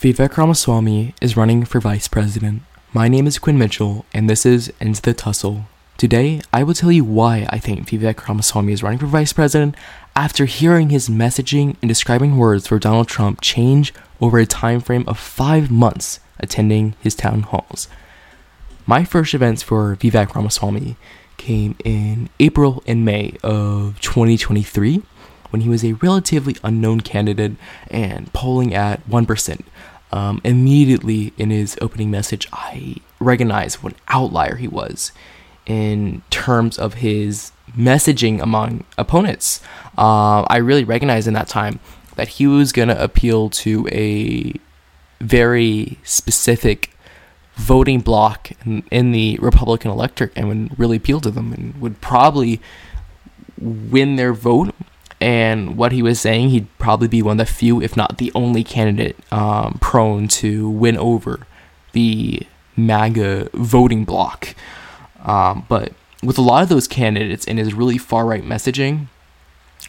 Vivek Ramaswamy is running for vice president. My name is Quinn Mitchell, and this is Into the Tussle. Today, I will tell you why I think Vivek Ramaswamy is running for vice president after hearing his messaging and describing words for Donald Trump change over a time frame of five months attending his town halls. My first events for Vivek Ramaswamy came in April and May of 2023 when he was a relatively unknown candidate and polling at 1%. Um, immediately in his opening message, I recognized what an outlier he was in terms of his messaging among opponents. Uh, I really recognized in that time that he was going to appeal to a very specific voting bloc in, in, the Republican electorate and would really appeal to them and would probably win their vote and what he was saying, he'd probably be one of the few, if not the only candidate um, prone to win over the MAGA voting bloc. Um, but with a lot of those candidates and his really far right messaging,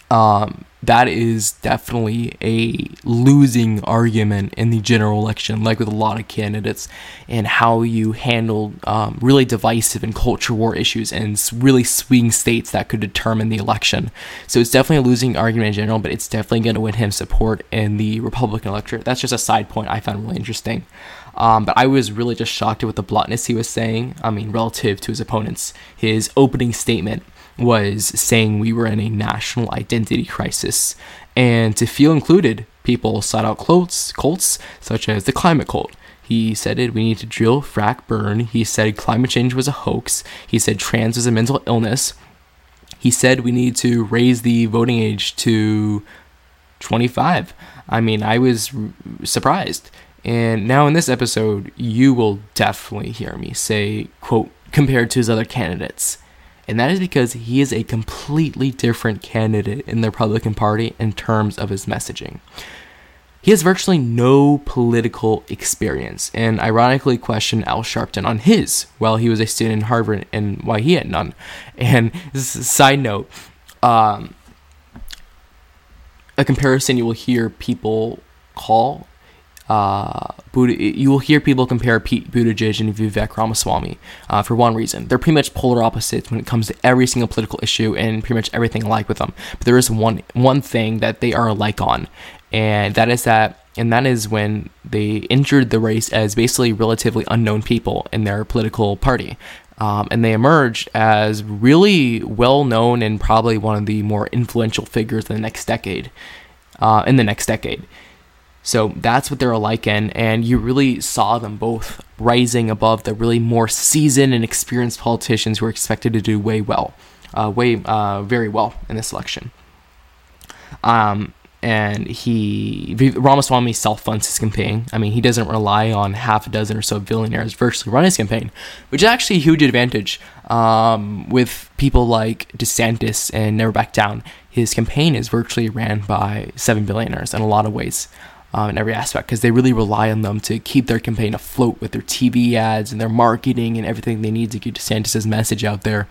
um, that is definitely a losing argument in the general election, like with a lot of candidates, and how you handle um, really divisive and culture war issues and really swing states that could determine the election. So it's definitely a losing argument in general, but it's definitely going to win him support in the Republican electorate. That's just a side point I found really interesting. Um, but I was really just shocked at the bluntness he was saying. I mean, relative to his opponents, his opening statement was saying we were in a national identity crisis. And to feel included, people sought out cults, cults such as the climate cult. He said it, we need to drill, frack, burn. He said climate change was a hoax. He said trans was a mental illness. He said we need to raise the voting age to 25. I mean, I was r- surprised. And now in this episode, you will definitely hear me say, quote, compared to his other candidates and that is because he is a completely different candidate in the Republican Party in terms of his messaging. He has virtually no political experience, and ironically questioned Al Sharpton on his while he was a student in Harvard and why he had none. And this side note, um, a comparison you will hear people call uh, you will hear people compare Pete Buttigieg and Vivek Ramaswamy uh, for one reason. They're pretty much polar opposites when it comes to every single political issue and pretty much everything alike with them. But there is one one thing that they are alike on, and that is that, and that is when they entered the race as basically relatively unknown people in their political party. Um, and they emerged as really well known and probably one of the more influential figures in the next decade. Uh, in the next decade. So that's what they're alike in, and you really saw them both rising above the really more seasoned and experienced politicians who are expected to do way well, uh, way uh, very well in this election. Um, and he Ramaswamy self funds his campaign. I mean, he doesn't rely on half a dozen or so billionaires virtually run his campaign, which is actually a huge advantage um, with people like DeSantis and Never Back Down. His campaign is virtually ran by seven billionaires in a lot of ways um, in every aspect because they really rely on them to keep their campaign afloat with their TV ads and their marketing and everything they need to get DeSantis' message out there.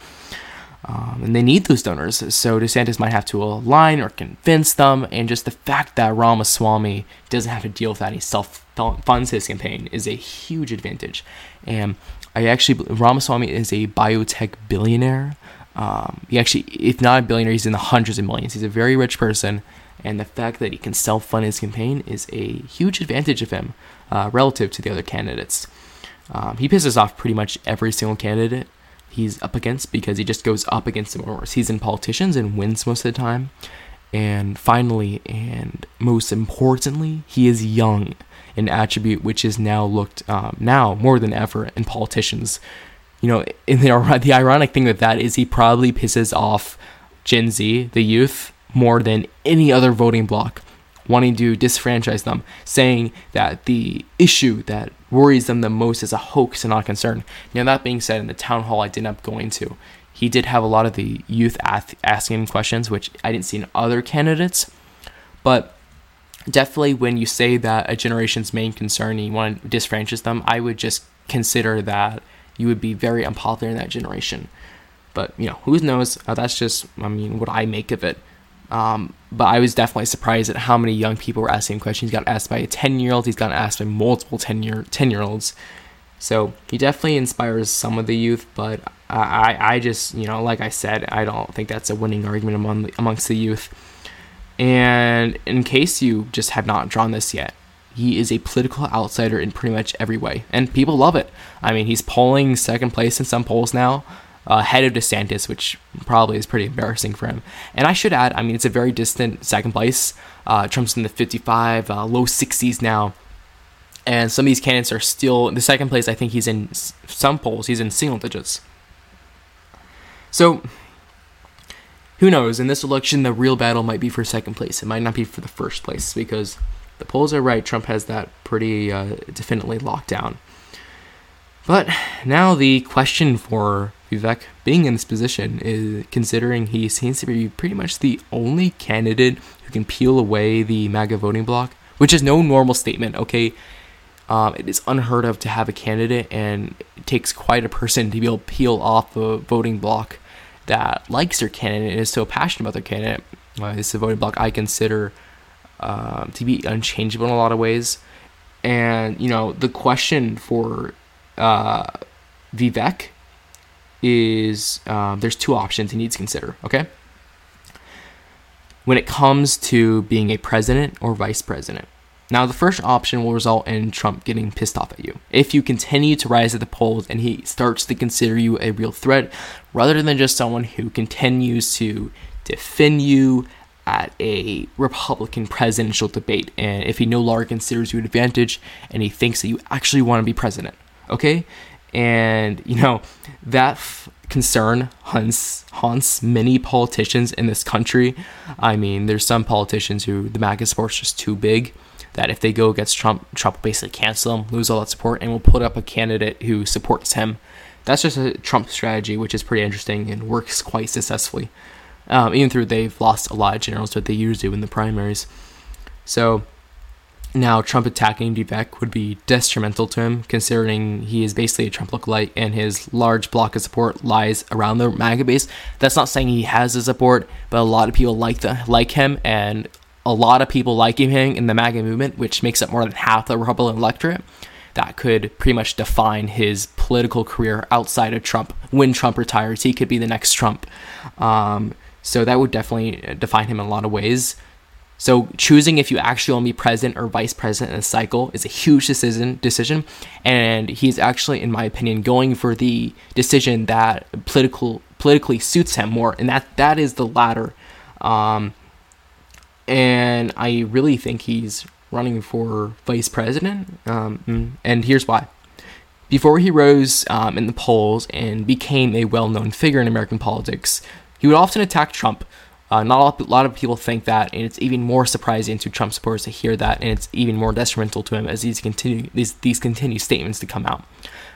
Um, and they need those donors. So DeSantis might have to align or convince them. And just the fact that Ramaswamy doesn't have to deal with that, he self funds his campaign, is a huge advantage. And I actually, Ramaswamy is a biotech billionaire. Um, he actually, if not a billionaire, he's in the hundreds of millions. He's a very rich person and the fact that he can self fund his campaign is a huge advantage of him uh, relative to the other candidates. Um, he pisses off pretty much every single candidate he's up against because he just goes up against them more seasoned politicians and wins most of the time. And finally, and most importantly, he is young, an attribute which is now looked um, now more than ever in politicians. You know, in the, the ironic thing with that is he probably pisses off Gen Z, the youth, more than any other voting bloc, wanting to disfranchise them, saying that the issue that worries them the most is a hoax and not a concern. Now, that being said, in the town hall I did end up going to, he did have a lot of the youth ath- asking questions, which I didn't see in other candidates. But definitely, when you say that a generation's main concern and you want to disfranchise them, I would just consider that you would be very unpopular in that generation. But, you know, who knows? Uh, that's just, I mean, what I make of it. Um, but I was definitely surprised at how many young people were asking him questions. He got asked by a 10 year old, he's gotten asked by multiple 10 year 10 year olds. So he definitely inspires some of the youth, but I, I just, you know, like I said, I don't think that's a winning argument among amongst the youth. And in case you just have not drawn this yet, he is a political outsider in pretty much every way, and people love it. I mean, he's polling second place in some polls now, ahead of DeSantis, which probably is pretty embarrassing for him. And I should add, I mean, it's a very distant second place. Uh, Trump's in the 55, uh, low 60s now and some of these candidates are still in the second place. I think he's in some polls, he's in single digits. So, who knows? In this election, the real battle might be for second place. It might not be for the first place because the polls are right. Trump has that pretty uh, definitely locked down. But now the question for Vivek being in this position is considering he seems to be pretty much the only candidate who can peel away the MAGA voting bloc, which is no normal statement, okay? Um, it is unheard of to have a candidate, and it takes quite a person to be able to peel off a voting bloc that likes their candidate and is so passionate about their candidate. Uh, this is a voting bloc I consider um, to be unchangeable in a lot of ways. And, you know, the question for uh, Vivek is um, there's two options he needs to consider, okay? When it comes to being a president or vice president, now, the first option will result in Trump getting pissed off at you. If you continue to rise at the polls and he starts to consider you a real threat, rather than just someone who continues to defend you at a Republican presidential debate, and if he no longer considers you an advantage and he thinks that you actually want to be president, okay? And, you know, that f- concern haunts, haunts many politicians in this country. I mean, there's some politicians who the MAGA support's just too big that if they go against Trump, Trump will basically cancel him, lose all that support, and will put up a candidate who supports him. That's just a Trump strategy, which is pretty interesting and works quite successfully. Um, even through they've lost a lot of generals that they usually do in the primaries. So now Trump attacking Vivek would be detrimental to him, considering he is basically a Trump lookalike and his large block of support lies around the MAGA base. That's not saying he has the support, but a lot of people like the like him, and a lot of people liking him in the MAGA movement, which makes up more than half the Republican electorate, that could pretty much define his political career outside of Trump. When Trump retires, he could be the next Trump. Um, so that would definitely define him in a lot of ways. So choosing if you actually want to be president or vice president in a cycle is a huge decision. Decision, and he's actually, in my opinion, going for the decision that political politically suits him more, and that that is the latter. Um, and I really think he's running for vice president. Um, and here's why. Before he rose um, in the polls and became a well known figure in American politics, he would often attack Trump. Uh, not a lot of people think that, and it's even more surprising to Trump supporters to hear that, and it's even more detrimental to him as these continue these these continue statements to come out.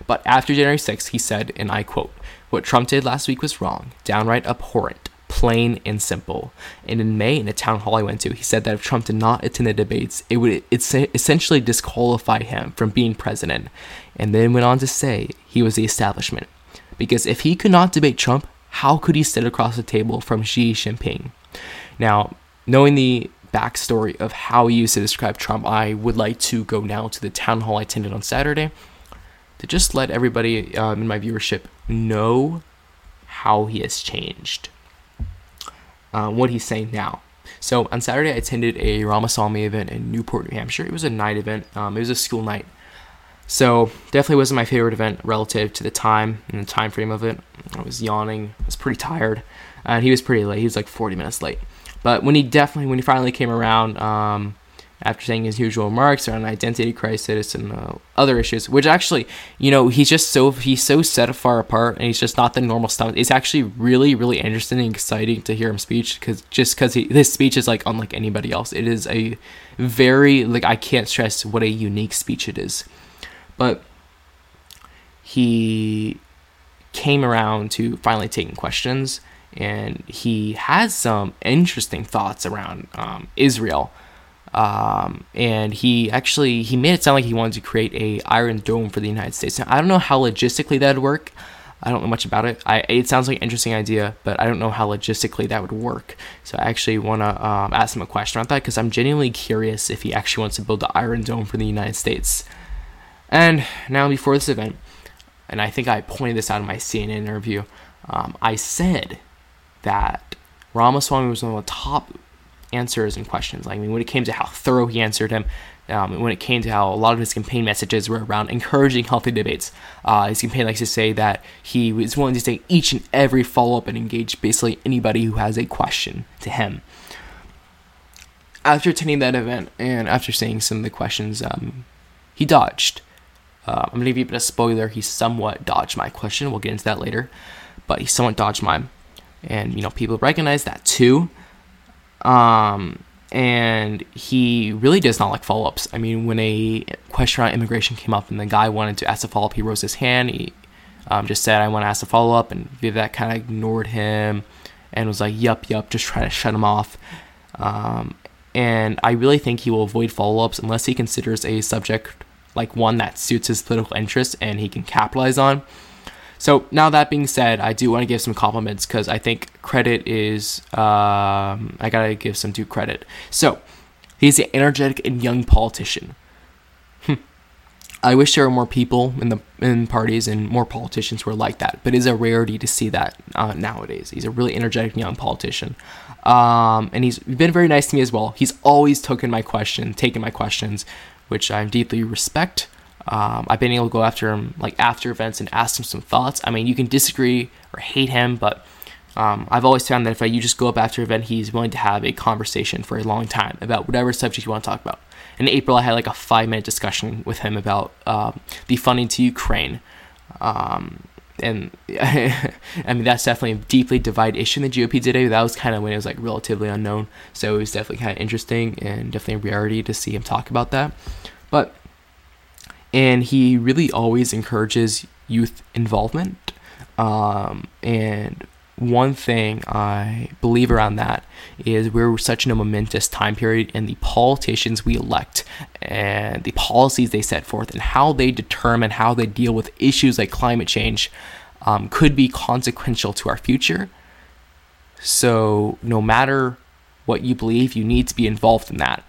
But after January 6th, he said, and I quote, "What Trump did last week was wrong, downright abhorrent plain and simple. And in May, in a town hall I went to, he said that if Trump did not attend the debates, it would essentially disqualify him from being president. And then went on to say he was the establishment. Because if he could not debate Trump, how could he sit across the table from Xi Jinping? Now, knowing the backstory of how he used to describe Trump, I would like to go now to the town hall I attended on Saturday to just let everybody um, in my viewership know how he has changed uh, what he's saying now. So on Saturday, I attended a Ramaswamy event in Newport, New Hampshire. It was a night event. Um, it was a school night. So definitely wasn't my favorite event relative to the time and the time frame of it. I was yawning. I was pretty tired, and he was pretty late. He was like 40 minutes late. But when he definitely, when he finally came around, um, after saying his usual remarks around identity crisis and uh, other issues, which actually, you know, he's just so he's so set far apart, and he's just not the normal stuff. It's actually really, really interesting and exciting to hear him speech because just because his speech is like unlike anybody else. It is a very like I can't stress what a unique speech it is, but he came around to finally taking questions and he has some interesting thoughts around um, Israel um, and he actually he made it sound like he wanted to create a Iron Dome for the United States. Now I don't know how logistically that'd work. I don't know much about it. I it sounds like an interesting idea, but I don't know how logistically that would work. So I actually want to um, ask him a question about that because I'm genuinely curious if he actually wants to build the Iron Dome for the United States. And now before this event, and I think I pointed this out in my CNN interview, um, I said that Ramaswamy was one of the top answers and questions. I mean, when it came to how thorough he answered him, um, when it came to how a lot of his campaign messages were around encouraging healthy debates. Uh, his campaign likes to say that he was willing to take each and every follow up and engage basically anybody who has a question to him. After attending that event and after seeing some of the questions, um, he dodged. Uh, I'm going to give you a bit of spoiler. He somewhat dodged my question. We'll get into that later. But he somewhat dodged mine. And, you know, people recognize that too. Um, and he really does not like follow ups. I mean, when a question on immigration came up and the guy wanted to ask a follow up, he rose his hand. He um, just said, I want to ask a follow up. And Vivek kind of ignored him and was like, yup, yup, just trying to shut him off. Um, and I really think he will avoid follow ups unless he considers a subject like one that suits his political interests and he can capitalize on. So now that being said, I do want to give some compliments because I think credit is um, I gotta give some due credit. So he's an energetic and young politician. Hmm. I wish there were more people in the in parties and more politicians who are like that, but it's a rarity to see that uh, nowadays. He's a really energetic young politician, um, and he's been very nice to me as well. He's always taken my question, taken my questions, which I deeply respect. Um, I've been able to go after him like after events and ask him some thoughts. I mean, you can disagree or hate him, but um, I've always found that if I, you just go up after an event, he's willing to have a conversation for a long time about whatever subject you want to talk about. In April, I had like a five minute discussion with him about um, the funding to Ukraine. Um, and I mean, that's definitely a deeply divided issue in the GOP today. That was kind of when it was like relatively unknown. So it was definitely kind of interesting and definitely a rarity to see him talk about that. But and he really always encourages youth involvement. Um, and one thing I believe around that is we're such in a momentous time period, and the politicians we elect and the policies they set forth and how they determine how they deal with issues like climate change um, could be consequential to our future. So, no matter what you believe, you need to be involved in that.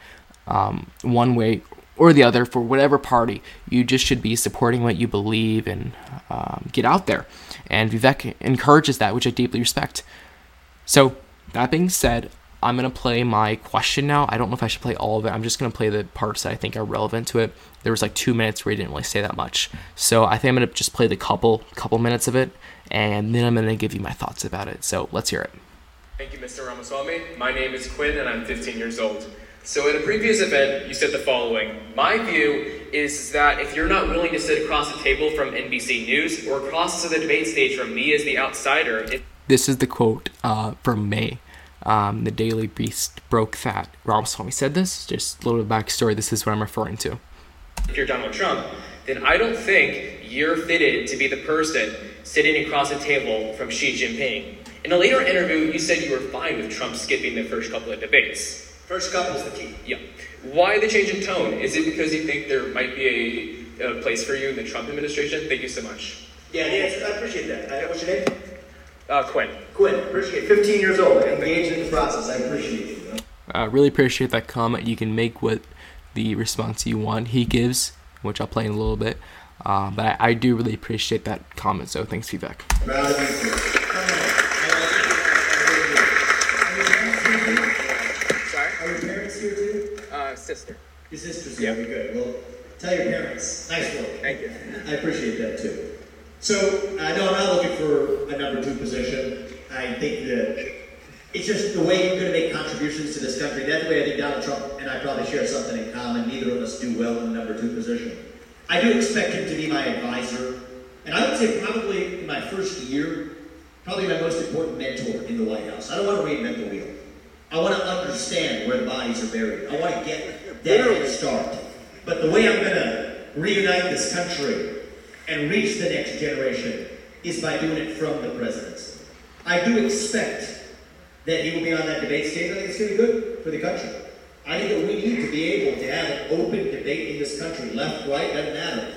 Um, one way or the other for whatever party. You just should be supporting what you believe and um, get out there. And Vivek encourages that, which I deeply respect. So, that being said, I'm going to play my question now. I don't know if I should play all of it. I'm just going to play the parts that I think are relevant to it. There was like two minutes where he didn't really say that much. So I think I'm going to just play the couple couple minutes of it, and then I'm going to give you my thoughts about it. So let's hear it. Thank you, Mr. Ramaswamy. My name is Quinn, and I'm 15 years old. So, in a previous event, you said the following My view is that if you're not willing to sit across the table from NBC News or across to the debate stage from me as the outsider, it- this is the quote uh, from May. Um, the Daily Beast broke that Ramaswamy said this. Just a little bit of backstory. This is what I'm referring to. If you're Donald Trump, then I don't think you're fitted to be the person sitting across the table from Xi Jinping. In a later interview, you said you were fine with Trump skipping the first couple of debates. First couple is the key. Yeah. Why the change in tone? Is it because you think there might be a, a place for you in the Trump administration? Thank you so much. Yeah, the answer, I appreciate that. I, what's your name? Uh, Quinn. Quinn, appreciate it. 15 years old, engaged in the process. I appreciate you. Uh, really appreciate that comment. You can make what the response you want he gives, which I'll play in a little bit. Uh, but I, I, do really appreciate that comment, so thanks, Vivek. Sister. Your sister's yeah. very good. Well, tell your parents. Nice work. Thank you. I appreciate that too. So, I know I'm not looking for a number two position. I think that it's just the way you're going to make contributions to this country. That's the way I think Donald Trump and I probably share something in common. Neither of us do well in the number two position. I do expect him to be my advisor. And I would say probably in my first year, probably my most important mentor in the White House. I don't want to reinvent the wheel. I want to understand where the bodies are buried. I want to get head start. But the way I'm going to reunite this country and reach the next generation is by doing it from the presidency. I do expect that he will be on that debate stage. I think it's going to be good for the country. I think that we need to be able to have an open debate in this country, left, right, doesn't matter.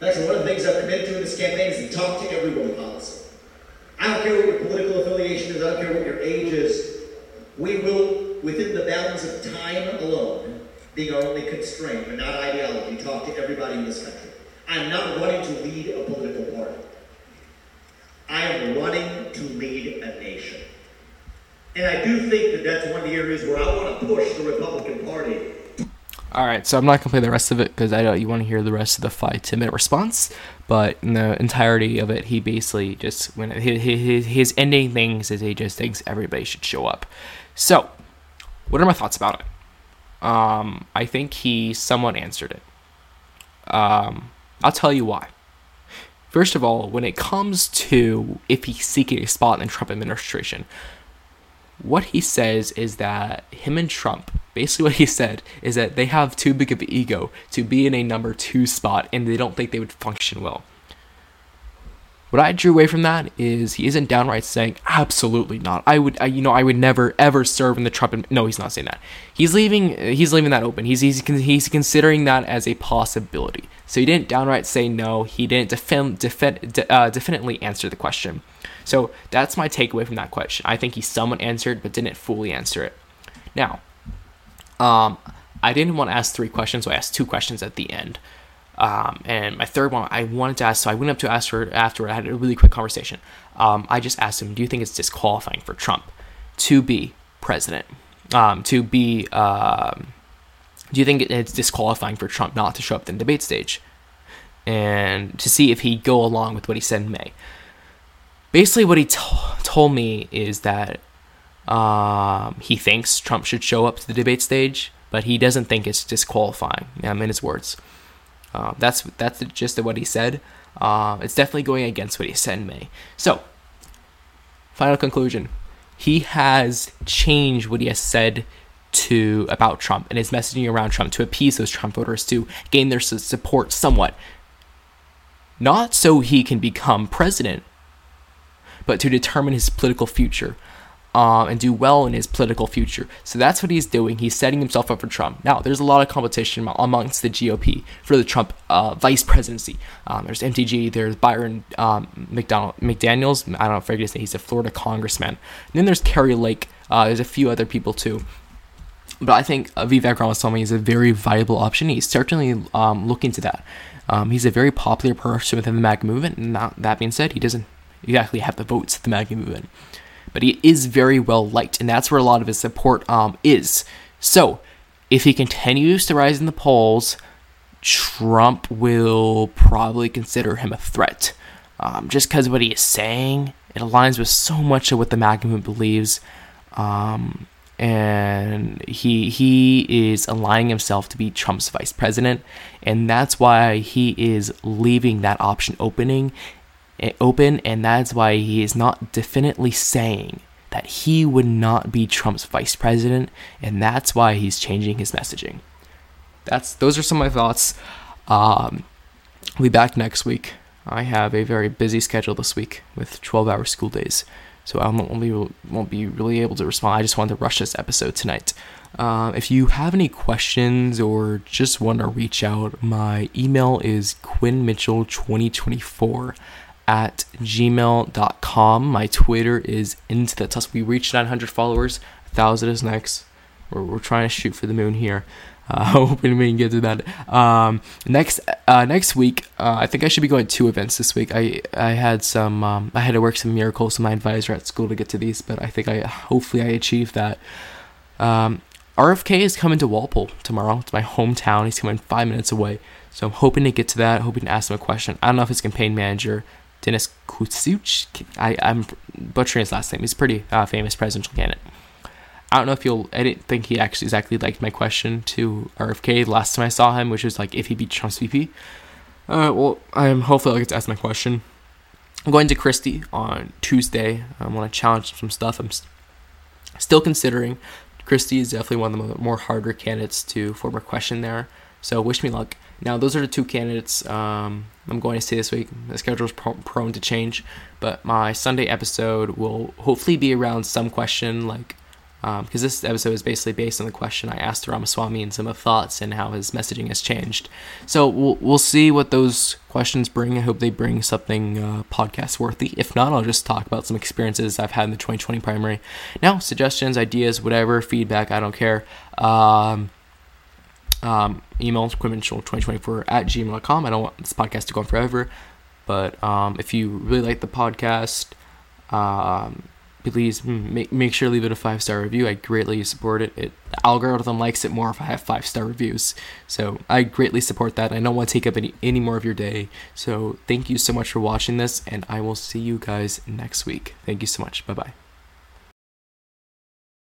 Actually, one of the things I've committed to in this campaign is to talk to everyone policy. I don't care what your political affiliation is, I don't care what your age is. We will, within the bounds of time alone, our only constraint, but not ideology, talk to everybody in this country. I'm not running to lead a political party. I am running to lead a nation. And I do think that that's one of the areas where I want to push the Republican Party. All right, so I'm not gonna play the rest of it because I know you want to hear the rest of the five ten minute response. But in the entirety of it, he basically just when his, his his ending things is he just thinks everybody should show up. So, what are my thoughts about it? Um, I think he somewhat answered it. Um, I'll tell you why. First of all, when it comes to if he's seeking a spot in the Trump administration, what he says is that him and Trump, basically what he said is that they have too big of an ego to be in a number two spot and they don't think they would function well. What I drew away from that is he isn't downright saying absolutely not. I would, I, you know, I would never ever serve in the Trump. No, he's not saying that. He's leaving. He's leaving that open. He's he's he's considering that as a possibility. So he didn't downright say no. He didn't defend, defend, de, uh, definitely answer the question. So that's my takeaway from that question. I think he somewhat answered, but didn't fully answer it. Now, um, I didn't want to ask three questions, so I asked two questions at the end. Um, and my third one, I wanted to ask, so I went up to ask her afterward. I had a really quick conversation. Um, I just asked him, Do you think it's disqualifying for Trump to be president? Um, to be, um, do you think it's disqualifying for Trump not to show up in the debate stage? And to see if he'd go along with what he said in May. Basically, what he t- told me is that um, he thinks Trump should show up to the debate stage, but he doesn't think it's disqualifying. I'm in his words. Uh, that's that's of what he said. Uh, it's definitely going against what he said in May. So, final conclusion: he has changed what he has said to about Trump and his messaging around Trump to appease those Trump voters to gain their support somewhat. Not so he can become president, but to determine his political future um, and do well in his political future. So that's what he's doing. He's setting himself up for Trump. Now, there's a lot of competition amongst the GOP for the Trump uh, vice presidency. Um, there's MTG, there's Byron um, McDonald, McDaniels. I don't know if I say he's a Florida congressman. And then there's Kari Lake. Uh, there's a few other people too. But I think uh, Vivek Ramaswamy is a very viable option. He's certainly um, looking to that. Um, he's a very popular person within the MAGA movement. And that, that being said, he doesn't exactly have the votes of the MAGA movement but he is very well liked, and that's where a lot of his support um, is. So, if he continues to rise in the polls, Trump will probably consider him a threat. Um, just because what he is saying, it aligns with so much of what the MAGA movement believes. Um, and he he is aligning himself to be Trump's vice president, and that's why he is leaving that option opening open, and that's why he is not definitely saying that he would not be Trump's vice president, and that's why he's changing his messaging. That's those are some of my thoughts. Um, I'll be back next week. I have a very busy schedule this week with 12-hour school days, so I won't be won't be really able to respond. I just wanted to rush this episode tonight. Uh, if you have any questions or just want to reach out, my email is quinnmitchell2024 at gmail.com. My Twitter is into the tusk. We reached 900 followers. A thousand is next. We're, we're trying to shoot for the moon here. Uh, hoping we can get to that. Um, next uh, next week, uh, I think I should be going to two events this week. I I had some um, I had to work some miracles with my advisor at school to get to these, but I think I hopefully I achieved that. Um, RFK is coming to Walpole tomorrow. It's my hometown. He's coming five minutes away, so I'm hoping to get to that. Hoping to ask him a question. I don't know if his campaign manager Dennis Kusuch. I, I'm butchering his last name. He's a pretty uh, famous presidential candidate. I don't know if you'll. I didn't think he actually exactly liked my question to RFK last time I saw him, which was like if he beat Trump's VP. Uh, well, I'm hopefully I'll get to ask my question. I'm going to Christie on Tuesday. I want to challenge some stuff. I'm st- still considering. Christie is definitely one of the more harder candidates to form a question there. So wish me luck. Now, those are the two candidates um, I'm going to see this week. The schedule is prone to change, but my Sunday episode will hopefully be around some question like because this episode is basically based on the question I asked Ramaswamy and some of thoughts and how his messaging has changed. So we'll, we'll see what those questions bring. I hope they bring something uh, podcast worthy. If not, I'll just talk about some experiences I've had in the 2020 primary. Now, suggestions, ideas, whatever, feedback, I don't care. Um, um, email quinnmitchell2024 at gmail.com. I don't want this podcast to go on forever, but um, if you really like the podcast, um, please make, make sure to leave it a five star review. I greatly support it. it. The algorithm likes it more if I have five star reviews. So I greatly support that. I don't want to take up any, any more of your day. So thank you so much for watching this, and I will see you guys next week. Thank you so much. Bye bye.